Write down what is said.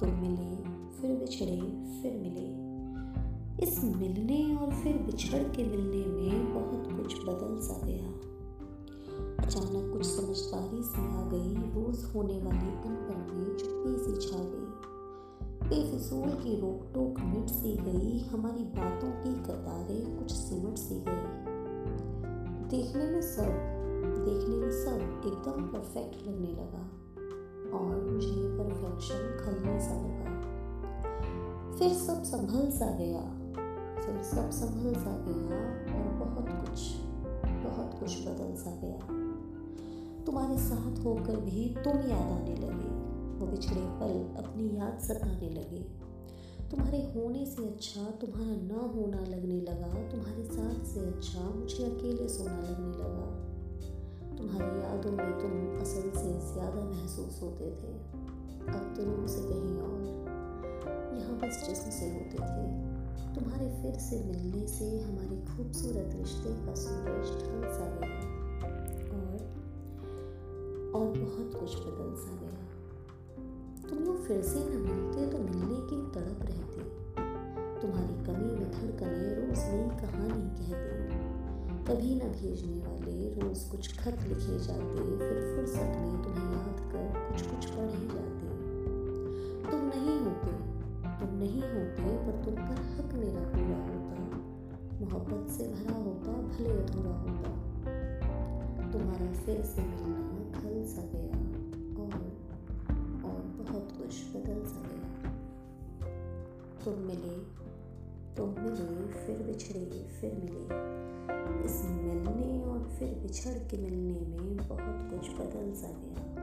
तुम मिले, फिर बिछड़े, फिर मिले। इस मिलने और फिर बिछड़ के मिलने में बहुत कुछ बदल सा गया। अचानक कुछ समझदारी से आ गई, रोज होने वाली अनपढ़ में चुप्पी सी छा गई। बेफिसूल की रोक टोक मिट सी गई, हमारी बातों की कतारें कुछ सिमट सी गई। देखने में सब, देखने में सब एकदम परफेक्ट लगने लगा। परफेक्शन खलने सा लगा। फिर सब संभल सा गया। फिर सब संभल सा गया और बहुत कुछ बहुत कुछ बदल सा गया। तुम्हारे साथ होकर भी तुम याद आने लगे। वो बिछड़े पल अपनी याद सताने लगे। तुम्हारे होने से अच्छा तुम्हारा ना होना लगने लगा। तुम्हारे साथ से अच्छा मुझे अकेले सोना लगने लगा तुम्हारी यादों में तुम असल से ज़्यादा महसूस होते थे। अब तो रूह से कहीं और यहाँ बस जिसम से होते थे। तुम्हारे फिर से मिलने से हमारे खूबसूरत रिश्ते का सूरज ढल सा गया और और बहुत कुछ बदल सा गया। तुम लोग फिर से न मिलते तो मिलने की तड़प रहती। तुम्हारी कमी में धड़कने रोज नई कहानी कहती। कभी न भेजने वाले रोज कुछ खत लिखे जाते, फिर फुर्सत में तुम्हें याद कर कुछ कुछ पढ़े जाते। तुम नहीं होते, तुम नहीं होते, पर तुम पर हक मेरा पूरा होता। मोहब्बत से भरा होता, भले अधूरा होता। तुम्हारा फिर से मिलना खल सा गया, और और बहुत कुछ बदल सा गया। तुम मिले तुम मिले, फिर बिछड़े, फिर मिले। इस मिलने और फिर बिछड़ के मिलने में बहुत कुछ बदल सा गया।